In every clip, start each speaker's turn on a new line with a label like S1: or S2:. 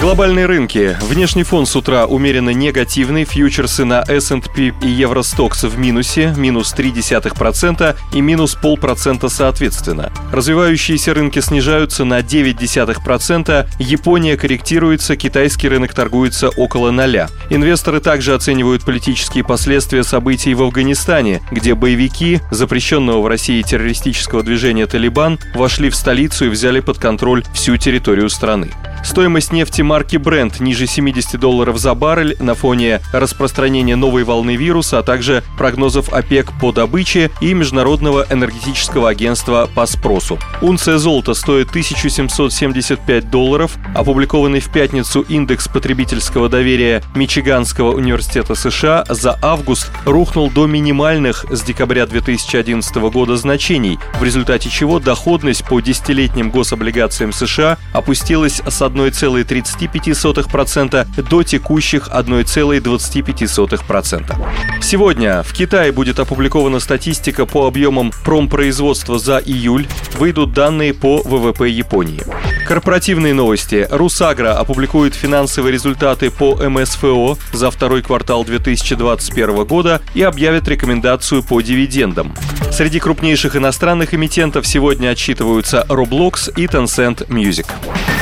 S1: Глобальные рынки. Внешний фон с утра умеренно негативный. Фьючерсы на S&P и Евростокс в минусе, минус 0,3% и минус полпроцента соответственно. Развивающиеся рынки снижаются на 0,9%. Япония корректируется, китайский рынок торгуется около ноля. Инвесторы также оценивают политические последствия событий в Афганистане, где боевики запрещенного в России террористического движения «Талибан» вошли в столицу и взяли под контроль всю территорию страны. Стоимость нефти марки Brent ниже 70 долларов за баррель на фоне распространения новой волны вируса, а также прогнозов ОПЕК по добыче и Международного энергетического агентства по спросу. Унция золота стоит 1775 долларов. Опубликованный в пятницу индекс потребительского доверия Мичиганского университета США за август рухнул до минимальных с декабря 2011 года значений, в результате чего доходность по десятилетним гособлигациям США опустилась с 1,35% до текущих 1,25%. Сегодня в Китае будет опубликована статистика по объемам промпроизводства за июль, выйдут данные по ВВП Японии. Корпоративные новости. Русагра опубликует финансовые результаты по МСФО за второй квартал 2021 года и объявит рекомендацию по дивидендам. Среди крупнейших иностранных эмитентов сегодня отчитываются Roblox и Tencent Music.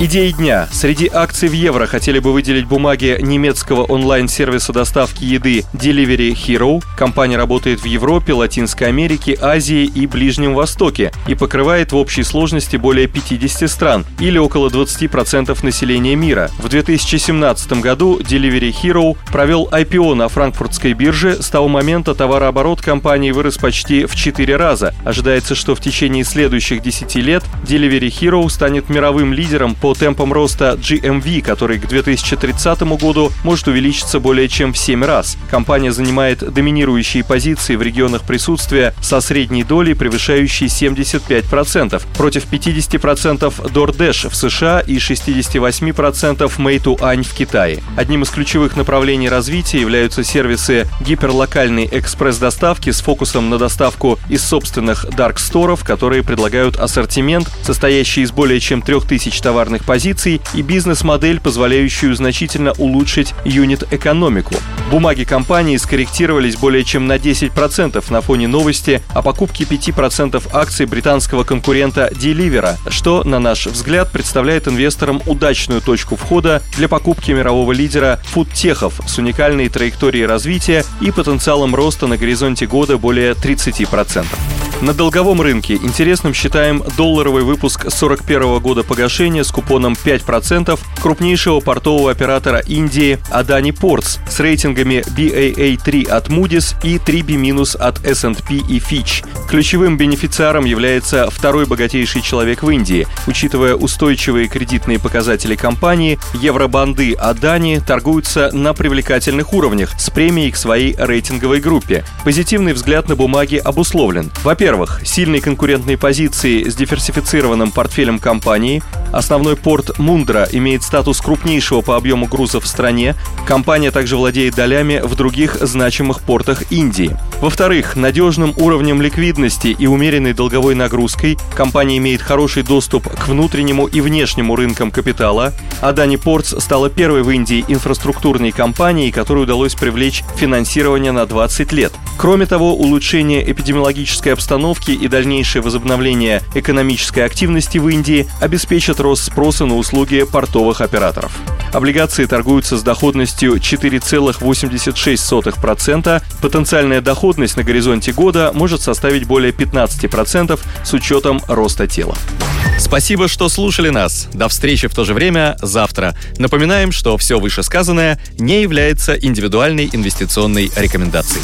S1: Идеи дня. Среди акций в евро хотели бы выделить бумаги немецкого онлайн-сервиса доставки еды Delivery Hero. Компания работает в Европе, Латинской Америке, Азии и Ближнем Востоке и покрывает в общей сложности более 50 стран или около 20% населения мира. В 2017 году Delivery Hero провел IPO на франкфуртской бирже. С того момента товарооборот компании вырос почти в 4 раза. Ожидается, что в течение следующих 10 лет Delivery Hero станет мировым лидером по темпам роста GMV, который к 2030 году может увеличиться более чем в 7 раз. Компания занимает доминирующие позиции в регионах присутствия со средней долей, превышающей 75%, против 50% DoorDash в США и 68% Meituan в Китае. Одним из ключевых направлений развития являются сервисы гиперлокальной экспресс-доставки с фокусом на доставку из собственных дарк-сторов, которые предлагают ассортимент, состоящий из более чем 3000 товарных позиций и бизнес-модель, позволяющую значительно улучшить юнит-экономику. Бумаги компании скорректировались более чем на 10% на фоне новости о покупке 5% акций британского конкурента Deliveroo, что, на наш взгляд, представляет инвесторам удачную точку входа для покупки мирового лидера фудтехов с уникальной траекторией развития и потенциалом роста на горизонте года более 30%. На долговом рынке интересным считаем долларовый выпуск 41 года погашения с купоном 5% крупнейшего портового оператора Индии Adani Ports с рейтингами BAA3 от Moody's и 3B- от S&P и Fitch. Ключевым бенефициаром является второй богатейший человек в Индии. Учитывая устойчивые кредитные показатели компании, евробанды Adani торгуются на привлекательных уровнях с премией к своей рейтинговой группе. Позитивный взгляд на бумаги обусловлен. Во-первых, во-первых, сильные конкурентные позиции с диверсифицированным портфелем компании. Основной порт Мундра имеет статус крупнейшего по объему грузов в стране. Компания также владеет долями в других значимых портах Индии. Во-вторых, надежным уровнем ликвидности и умеренной долговой нагрузкой компания имеет хороший доступ к внутреннему и внешнему рынкам капитала. Adani Ports стала первой в Индии инфраструктурной компанией, которой удалось привлечь финансирование на 20 лет. Кроме того, улучшение эпидемиологической обстановки и дальнейшее возобновление экономической активности в Индии обеспечат рост спроса на услуги портовых операторов. Облигации торгуются с доходностью 4,86%. Потенциальная доходность на горизонте года может составить более 15% с учетом роста тела. Спасибо, что слушали нас. До встречи в то же время завтра. Напоминаем, что все вышесказанное не является индивидуальной инвестиционной рекомендацией.